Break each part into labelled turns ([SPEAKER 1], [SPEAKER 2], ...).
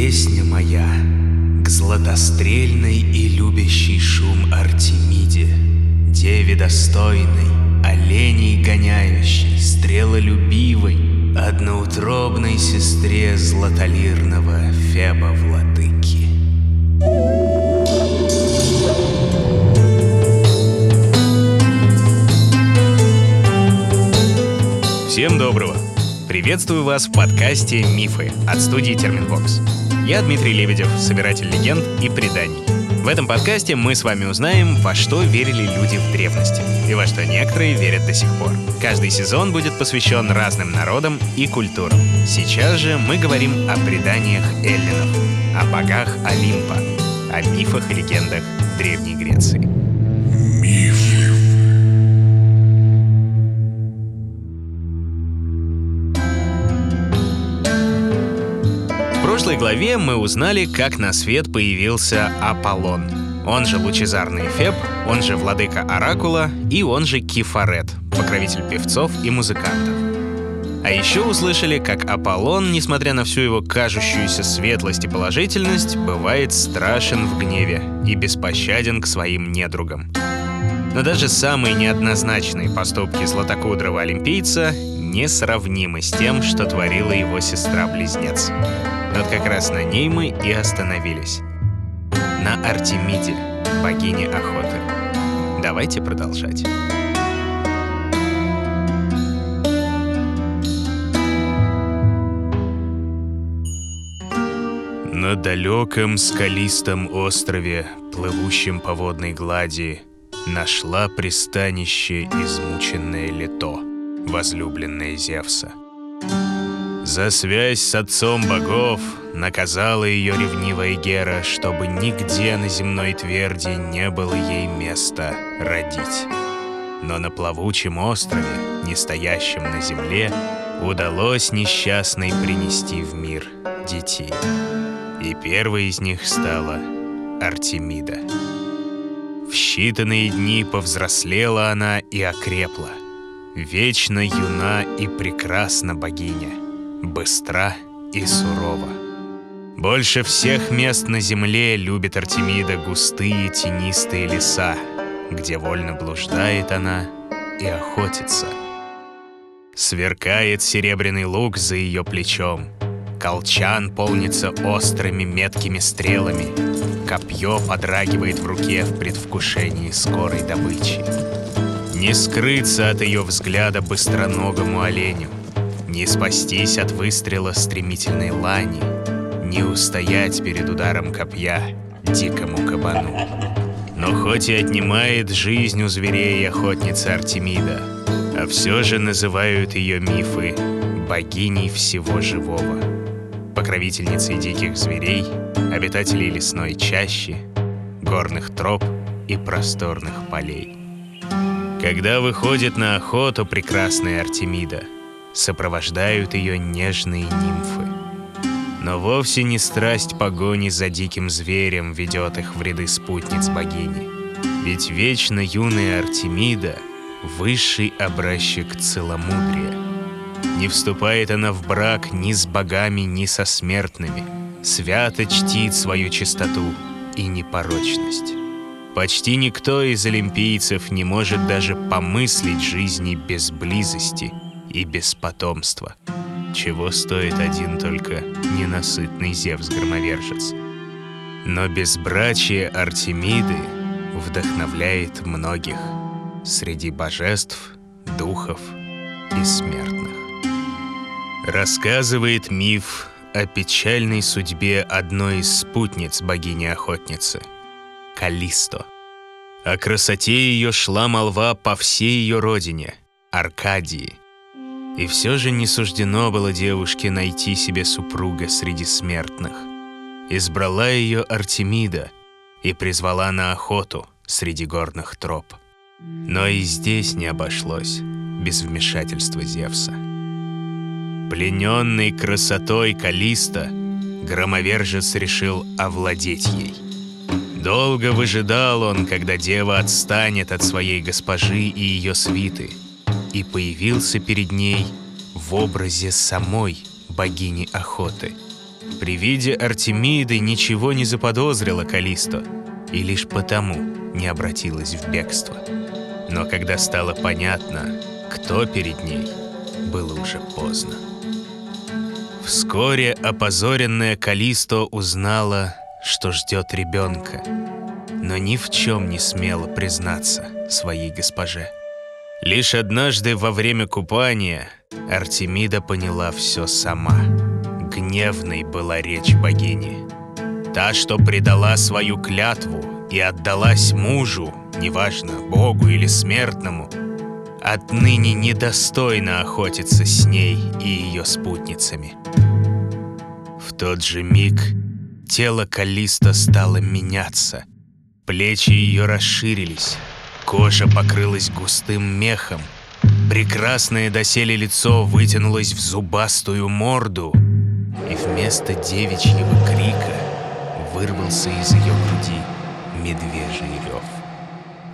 [SPEAKER 1] Песня моя к златострельной и любящей шум Артемиде, Деве достойной, оленей гоняющей, стрелолюбивой, Одноутробной сестре златолирного Феба Владыки.
[SPEAKER 2] Всем доброго! Приветствую вас в подкасте «Мифы» от студии Терминвокс. Я Дмитрий Лебедев, собиратель легенд и преданий. В этом подкасте мы с вами узнаем, во что верили люди в древности и во что некоторые верят до сих пор. Каждый сезон будет посвящен разным народам и культурам. Сейчас же мы говорим о преданиях эллинов, о богах Олимпа, о мифах и легендах Древней Греции. Прошлой главе мы узнали, как на свет появился Аполлон. Он же лучезарный Феб, он же владыка Оракула и он же Кефарет, покровитель певцов и музыкантов. А еще услышали, как Аполлон, несмотря на всю его кажущуюся светлость и положительность, бывает страшен в гневе и беспощаден к своим недругам. Но даже самые неоднозначные поступки златокудрого олимпийца несравнимы с тем, что творила его сестра-близнец. Вот как раз на ней мы и остановились. На Артемиде, богине охоты. Давайте продолжать. На далеком скалистом острове, плывущем по водной глади, нашла пристанище измученное Лето, возлюбленная Зевса. За связь с отцом богов наказала ее ревнивая Гера, чтобы нигде на земной тверди не было ей места родить. Но на плавучем острове, не стоящем на земле, удалось несчастной принести в мир детей. И первой из них стала Артемида. В считанные дни повзрослела она и окрепла. Вечно юна и прекрасна богиня, быстра и сурова. Больше всех мест на земле любит Артемида густые тенистые леса, где вольно блуждает она и охотится. Сверкает серебряный лук за ее плечом, колчан полнится острыми меткими стрелами, копье подрагивает в руке в предвкушении скорой добычи. Не скрыться от ее взгляда быстроногому оленю, не спастись от выстрела стремительной лани, не устоять перед ударом копья дикому кабану. Но хоть и отнимает жизнь у зверей охотница Артемида, а все же называют ее мифы богиней всего живого, покровительницей диких зверей, обитателей лесной чащи, горных троп и просторных полей. Когда выходит на охоту прекрасная Артемида, сопровождают ее нежные нимфы. Но вовсе не страсть погони за диким зверем ведет их в ряды спутниц богини. Ведь вечно юная Артемида — высший образчик целомудрия. Не вступает она в брак ни с богами, ни со смертными. Свято чтит свою чистоту и непорочность. Почти никто из олимпийцев не может даже помыслить жизни без близости и без потомства. Чего стоит один только ненасытный Зевс-громовержец. Но безбрачие Артемиды вдохновляет многих среди божеств, духов и смертных. Рассказывает миф о печальной судьбе одной из спутниц богини-охотницы — Калисто. О красоте ее шла молва по всей ее родине — Аркадии. И все же не суждено было девушке найти себе супруга среди смертных. Избрала ее Артемида и призвала на охоту среди горных троп. Но и здесь не обошлось без вмешательства Зевса. Плененный красотой Калиста, громовержец решил овладеть ей. Долго выжидал он, когда дева отстанет от своей госпожи и ее свиты, и появился перед ней в образе самой богини охоты. При виде Артемиды ничего не заподозрила Калисто и лишь потому не обратилась в бегство. Но когда стало понятно, кто перед ней, было уже поздно. Вскоре опозоренная Калисто узнала, что ждет ребенка, но ни в чем не смела признаться своей госпоже. Лишь однажды во время купания Артемида поняла все сама. Гневной была речь богини. Та, что предала свою клятву и отдалась мужу, неважно, богу или смертному, отныне недостойно охотиться с ней и ее спутницами. В тот же миг тело Калиста стало меняться. Плечи ее расширились, кожа покрылась густым мехом, прекрасное доселе лицо вытянулось в зубастую морду, и вместо девичьего крика вырвался из ее груди медвежий рев.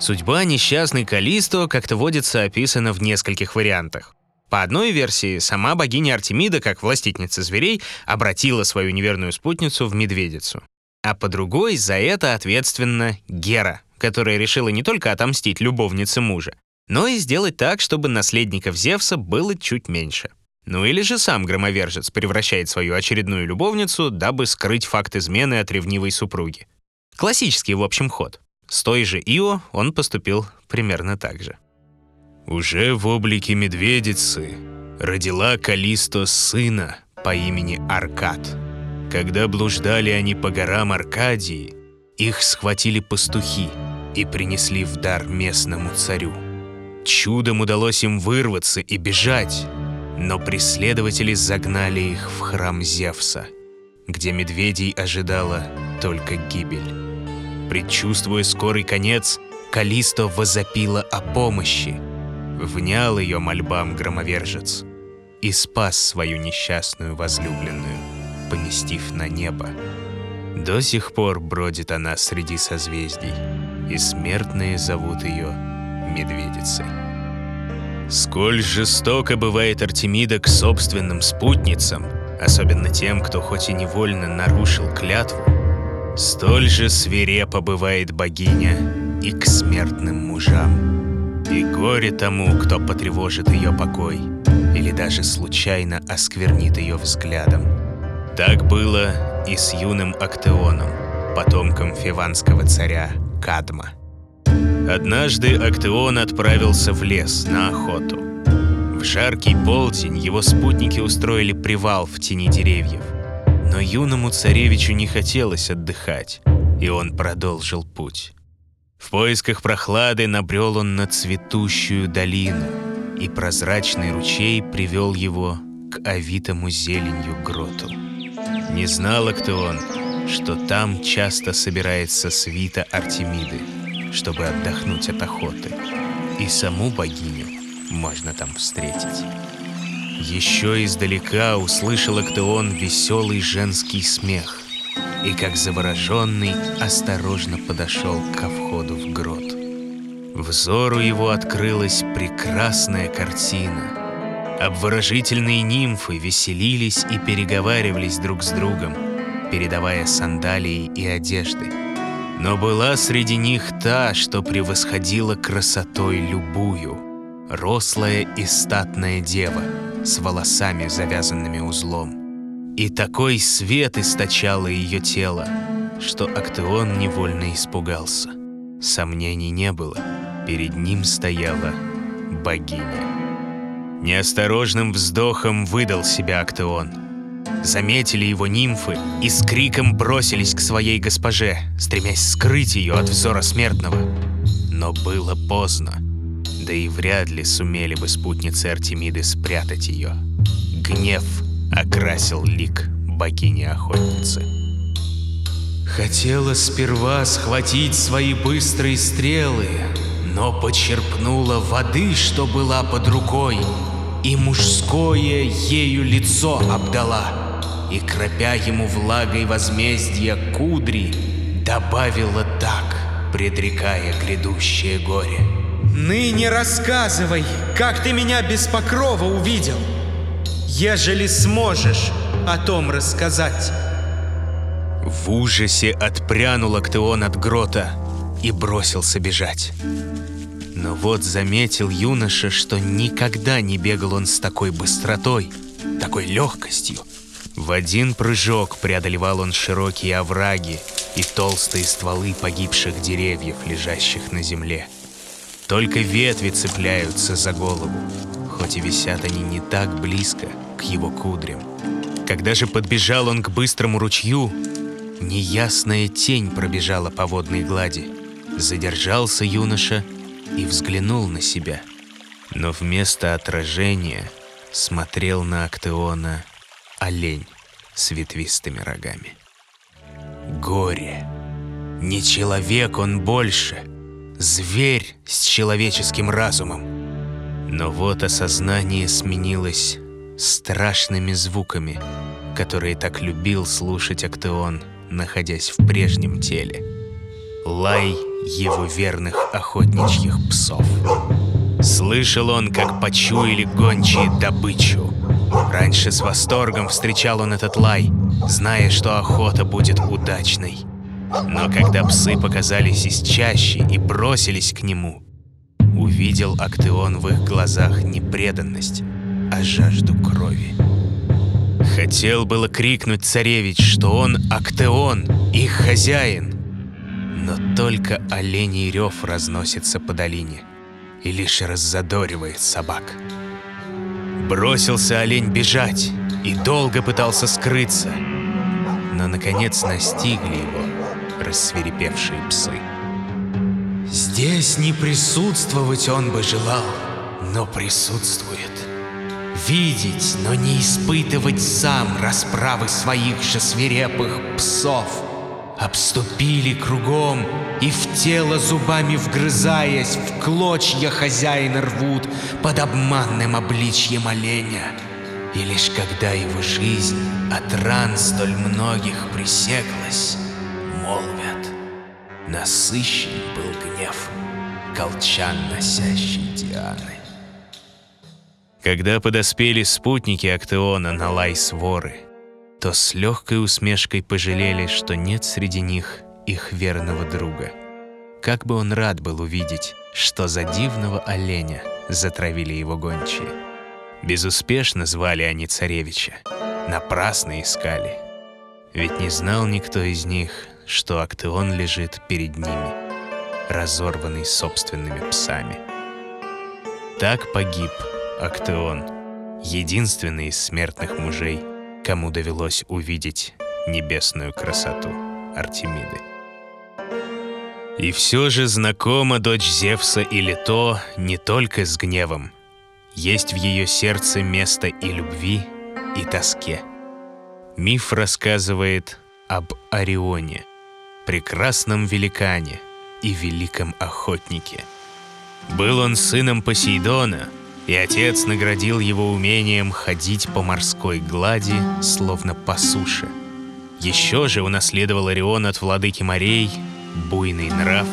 [SPEAKER 2] Судьба несчастной Калисто, как-то водится, описана в нескольких вариантах. По одной версии, сама богиня Артемида, как властительница зверей, обратила свою неверную спутницу в медведицу. А по другой за это ответственна Гера, которая решила не только отомстить любовнице мужа, но и сделать так, чтобы наследников Зевса было чуть меньше. Ну или же сам громовержец превращает свою очередную любовницу, дабы скрыть факт измены от ревнивой супруги. Классический, в общем, ход. С той же Ио он поступил примерно так же. Уже в облике медведицы родила Калисто сына по имени Аркад. Когда блуждали они по горам Аркадии, их схватили пастухи и принесли в дар местному царю. Чудом удалось им вырваться и бежать, но преследователи загнали их в храм Зевса, где медведей ожидала только гибель. Предчувствуя скорый конец, Калисто возопила о помощи. Внял ее мольбам громовержец и спас свою несчастную возлюбленную, поместив на небо. До сих пор бродит она среди созвездий, и смертные зовут ее Медведицей. Сколь жестоко бывает Артемида к собственным спутницам, особенно тем, кто хоть и невольно нарушил клятву, столь же свирепо бывает богиня и к смертным мужам. И горе тому, кто потревожит ее покой или даже случайно осквернит ее взглядом. Так было и с юным Актеоном, потомком фиванского царя Кадма. Однажды Актеон отправился в лес на охоту. В жаркий полдень его спутники устроили привал в тени деревьев. Но юному царевичу не хотелось отдыхать, и он продолжил путь. В поисках прохлады набрел он на цветущую долину, и прозрачный ручей привел его к овитому зеленью гроту. Не знал кто он, что там часто собирается свита Артемиды — чтобы отдохнуть от охоты. И саму богиню можно там встретить. Еще издалека услышал Актеон веселый женский смех и, как завороженный, осторожно подошел ко входу в грот. Взору его открылась прекрасная картина. Обворожительные нимфы веселились и переговаривались друг с другом, передавая сандалии и одежды. Но была среди них та, что превосходила красотой любую. Рослая и статная дева с волосами, завязанными узлом. И такой свет источало ее тело, что Актеон невольно испугался. Сомнений не было, перед ним стояла богиня. Неосторожным вздохом выдал себя Актеон — Заметили его нимфы и с криком бросились к своей госпоже, стремясь скрыть ее от взора смертного. Но было поздно, да и вряд ли сумели бы спутницы Артемиды спрятать ее. Гнев окрасил лик богини-охотницы. Хотела сперва схватить свои быстрые стрелы, но почерпнула воды, что была под рукой, и мужское ею лицо обдала и, кропя ему влагой возмездия кудри, добавила так, предрекая грядущее горе.
[SPEAKER 3] «Ныне рассказывай, как ты меня без покрова увидел. Ежели сможешь,
[SPEAKER 1] о том рассказать.
[SPEAKER 2] В ужасе отпрянул Актеон от грота и бросился бежать. Но вот заметил юноша, что никогда не бегал он с такой быстротой, такой легкостью. В один прыжок преодолевал он широкие овраги и толстые стволы погибших деревьев, лежащих на земле. Только ветви цепляются за голову, хоть и висят они не так близко к его кудрям. Когда же подбежал он к быстрому ручью, неясная тень пробежала по водной глади. Задержался юноша и взглянул на себя. Но вместо отражения смотрел на Актеона олень с ветвистыми рогами. Горе. Не человек он больше, зверь с человеческим разумом. Но вот осознание сменилось страшными звуками, которые так любил слушать Актеон, находясь в прежнем теле. Лай его верных охотничьих псов. Слышал он, как почуяли гончие добычу. Раньше с восторгом встречал он этот лай, зная, что охота будет удачной. Но когда псы показались из чащи и бросились к нему, увидел Актеон в их глазах не преданность, а жажду крови. Хотел было крикнуть царевич, что он Актеон, их хозяин, но только оленей рев разносится по долине и лишь раззадоривает собак. Бросился олень бежать и долго пытался скрыться, но, наконец, настигли его рассверепевшие псы. Здесь не присутствовать он бы желал, но присутствует. Видеть, но не испытывать сам расправы своих же свирепых псов — обступили кругом и в тело зубами вгрызаясь, в клочья хозяина рвут под обманным обличьем оленя. И лишь когда его жизнь от ран столь многих пресеклась, молвят, насыщен был гнев колчан носящий Дианы. Когда подоспели спутники Актеона на лай своры, то с легкой усмешкой пожалели, что нет среди них их верного друга. Как бы он рад был увидеть, что за дивного оленя затравили его гончие. Безуспешно звали они царевича, напрасно искали. Ведь не знал никто из них, что Актеон лежит перед ними, разорванный собственными псами. Так погиб Актеон, единственный из смертных мужей — кому довелось увидеть небесную красоту Артемиды. И все же знакома дочь Зевса или то не только с гневом. Есть в ее сердце место и любви, и тоске. Миф рассказывает об Орионе, прекрасном великане и великом охотнике. Был он сыном Посейдона — и отец наградил его умением ходить по морской глади, словно по суше. Еще же унаследовал Орион от владыки морей буйный нрав,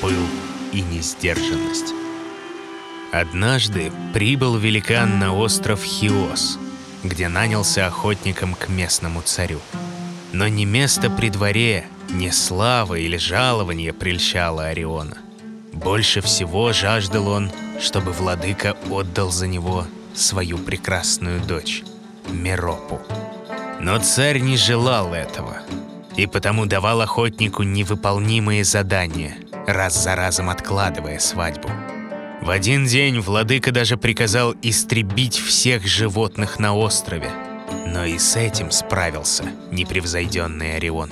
[SPEAKER 2] пыл и несдержанность. Однажды прибыл великан на остров Хиос, где нанялся охотником к местному царю. Но ни место при дворе, ни слава или жалование прельщало Ориона — больше всего жаждал он, чтобы владыка отдал за него свою прекрасную дочь, Меропу. Но царь не желал этого, и потому давал охотнику невыполнимые задания, раз за разом откладывая свадьбу. В один день владыка даже приказал истребить всех животных на острове, но и с этим справился непревзойденный Орион.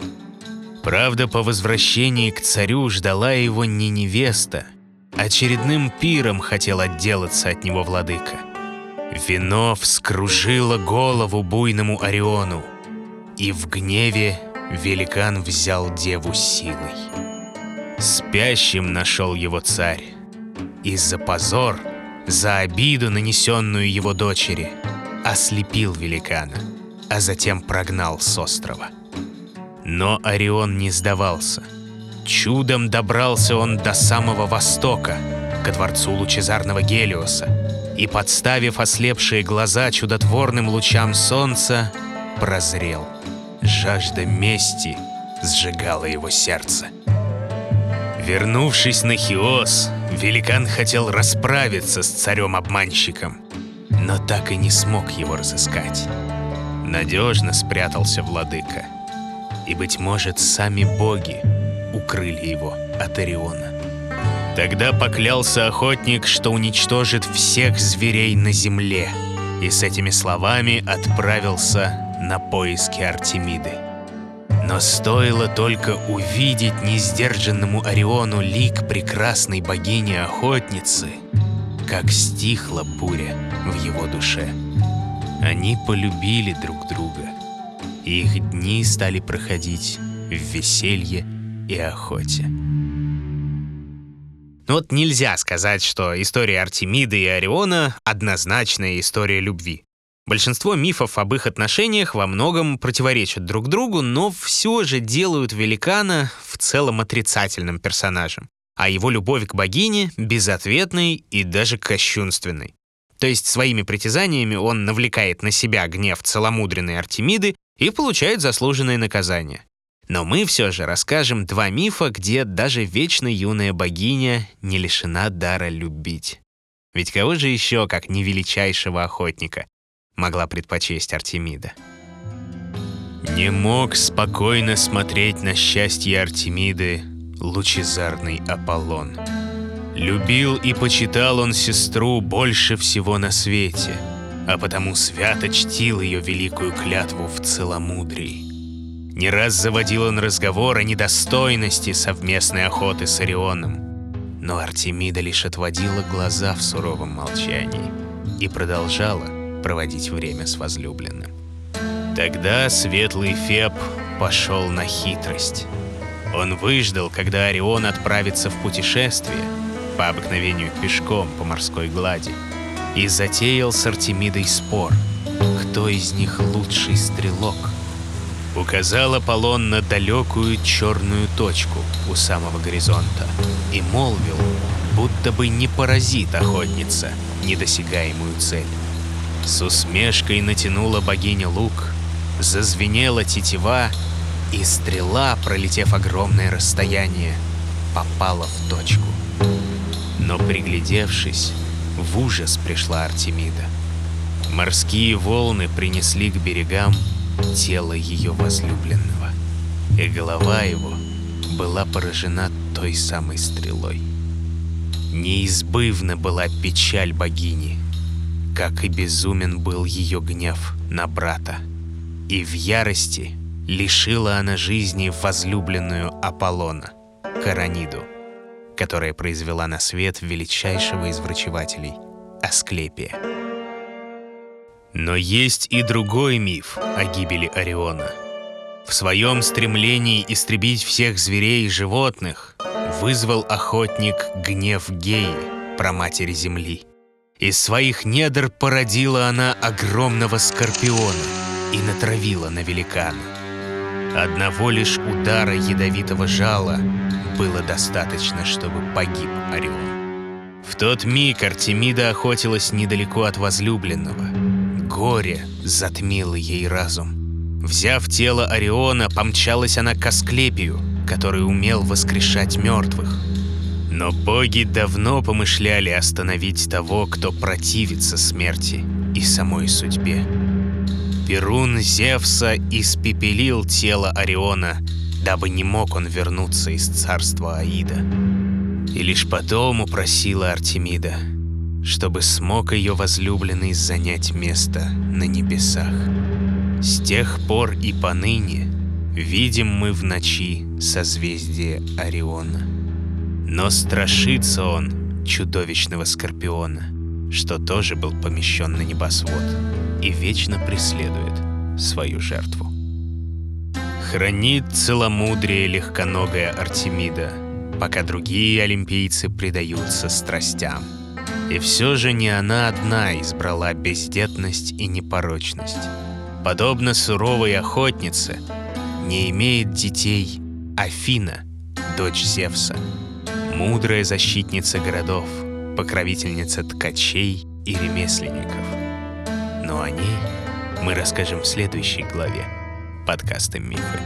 [SPEAKER 2] Правда, по возвращении к царю ждала его не невеста. Очередным пиром хотел отделаться от него владыка. Вино вскружило голову буйному Ориону, и в гневе великан взял деву силой. Спящим нашел его царь, и за позор, за обиду, нанесенную его дочери, ослепил великана, а затем прогнал с острова. Но Орион не сдавался. Чудом добрался он до самого востока, ко дворцу лучезарного Гелиоса, и, подставив ослепшие глаза чудотворным лучам солнца, прозрел. Жажда мести сжигала его сердце. Вернувшись на Хиос, великан хотел расправиться с царем-обманщиком, но так и не смог его разыскать. Надежно спрятался владыка, и, быть может, сами боги укрыли его от Ориона. Тогда поклялся охотник, что уничтожит всех зверей на земле, и с этими словами отправился на поиски Артемиды. Но стоило только увидеть несдержанному Ориону лик прекрасной богини-охотницы, как стихла буря в его душе. Они полюбили друг друга, и их дни стали проходить в веселье и охоте. Ну вот нельзя сказать, что история Артемиды и Ориона — однозначная история любви. Большинство мифов об их отношениях во многом противоречат друг другу, но все же делают великана в целом отрицательным персонажем, а его любовь к богине — безответной и даже кощунственной. То есть своими притязаниями он навлекает на себя гнев целомудренной Артемиды и получает заслуженное наказание. Но мы все же расскажем два мифа, где даже вечно юная богиня не лишена дара любить. Ведь кого же еще, как не величайшего охотника, могла предпочесть Артемида. Не мог спокойно смотреть на счастье Артемиды лучезарный Аполлон. Любил и почитал он сестру больше всего на свете, а потому свято чтил ее великую клятву в целомудрии. Не раз заводил он разговор о недостойности совместной охоты с Орионом, но Артемида лишь отводила глаза в суровом молчании и продолжала проводить время с возлюбленным. Тогда светлый Феб пошел на хитрость. Он выждал, когда Орион отправится в путешествие, по обыкновению пешком по морской глади, и затеял с Артемидой спор, кто из них лучший стрелок. Указал Аполлон на далекую черную точку у самого горизонта и молвил, будто бы не поразит охотница недосягаемую цель. С усмешкой натянула богиня лук, зазвенела тетива, и стрела, пролетев огромное расстояние, попала в точку. Но приглядевшись, в ужас пришла Артемида. Морские волны принесли к берегам тело ее возлюбленного, и голова его была поражена той самой стрелой. Неизбывна была печаль богини — как и безумен был ее гнев на брата. И в ярости лишила она жизни возлюбленную Аполлона, Караниду, которая произвела на свет величайшего из врачевателей — Асклепия. Но есть и другой миф о гибели Ориона. В своем стремлении истребить всех зверей и животных вызвал охотник гнев Геи, проматери Земли. Из своих недр породила она огромного скорпиона и натравила на великана. Одного лишь удара ядовитого жала было достаточно, чтобы погиб орел. В тот миг Артемида охотилась недалеко от возлюбленного. Горе затмило ей разум. Взяв тело Ориона, помчалась она к Асклепию, который умел воскрешать мертвых. Но боги давно помышляли остановить того, кто противится смерти и самой судьбе. Перун Зевса испепелил тело Ориона, дабы не мог он вернуться из царства Аида. И лишь потом упросила Артемида, чтобы смог ее возлюбленный занять место на небесах. С тех пор и поныне видим мы в ночи созвездие Ориона. Но страшится он чудовищного скорпиона, что тоже был помещен на небосвод и вечно преследует свою жертву. Хранит целомудрие легконогая Артемида, пока другие олимпийцы предаются страстям. И все же не она одна избрала бездетность и непорочность. Подобно суровой охотнице, не имеет детей Афина, дочь Зевса, мудрая защитница городов, покровительница ткачей и ремесленников. Но о ней
[SPEAKER 1] мы расскажем в следующей главе подкаста «Мифы».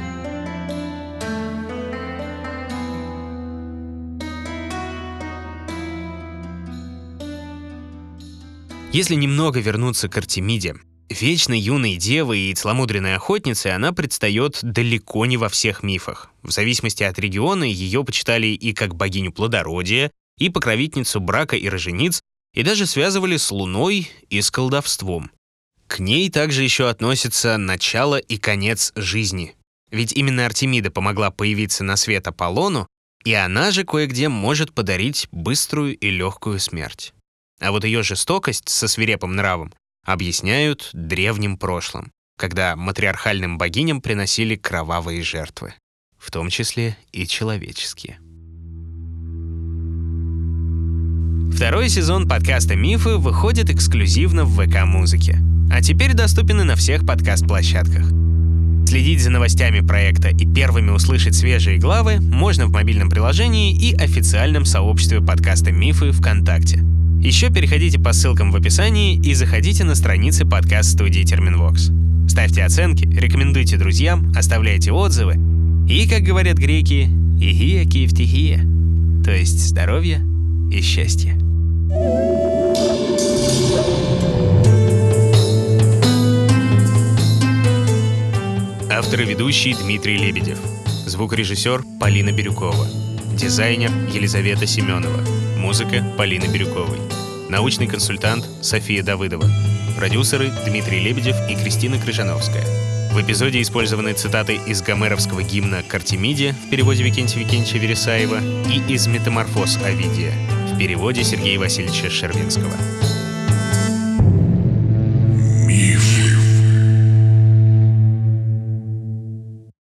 [SPEAKER 1] Если немного вернуться к Артемиде, Вечной юной девой и целомудренной охотницей она предстает далеко не во всех мифах. В зависимости от региона ее почитали и как богиню плодородия, и покровительницу брака и рожениц, и даже связывали с луной и с колдовством. К ней также еще относятся начало и конец жизни. Ведь именно Артемида помогла появиться на свет Аполлону, и она же кое-где может подарить быструю и легкую смерть. А вот ее жестокость со свирепым нравом объясняют древним прошлым, когда матриархальным богиням приносили кровавые жертвы, в том числе и человеческие. Второй сезон подкаста «Мифы» выходит эксклюзивно в ВК-музыке, а теперь доступен и на всех подкаст-площадках. Следить за новостями проекта и первыми услышать свежие главы можно в мобильном приложении и официальном сообществе подкаста «Мифы» ВКонтакте — еще переходите по ссылкам в описании и заходите на страницы подкаст-студии Терминвокс. Ставьте оценки, рекомендуйте друзьям, оставляйте отзывы. И, как говорят греки, «Игия киевтихия», то есть здоровье и счастье. Автор и ведущий Дмитрий Лебедев. Звукорежиссер Полина Бирюкова. Дизайнер Елизавета Семенова. Музыка Полины Бирюковой. Научный консультант София Давыдова. Продюсеры Дмитрий Лебедев и Кристина Крыжановская. В эпизоде использованы цитаты из гомеровского гимна к Артемиде в переводе Викентия Викентьевича Вересаева и из «Метаморфоз Овидия» переводе Сергея Васильевича Шервинского.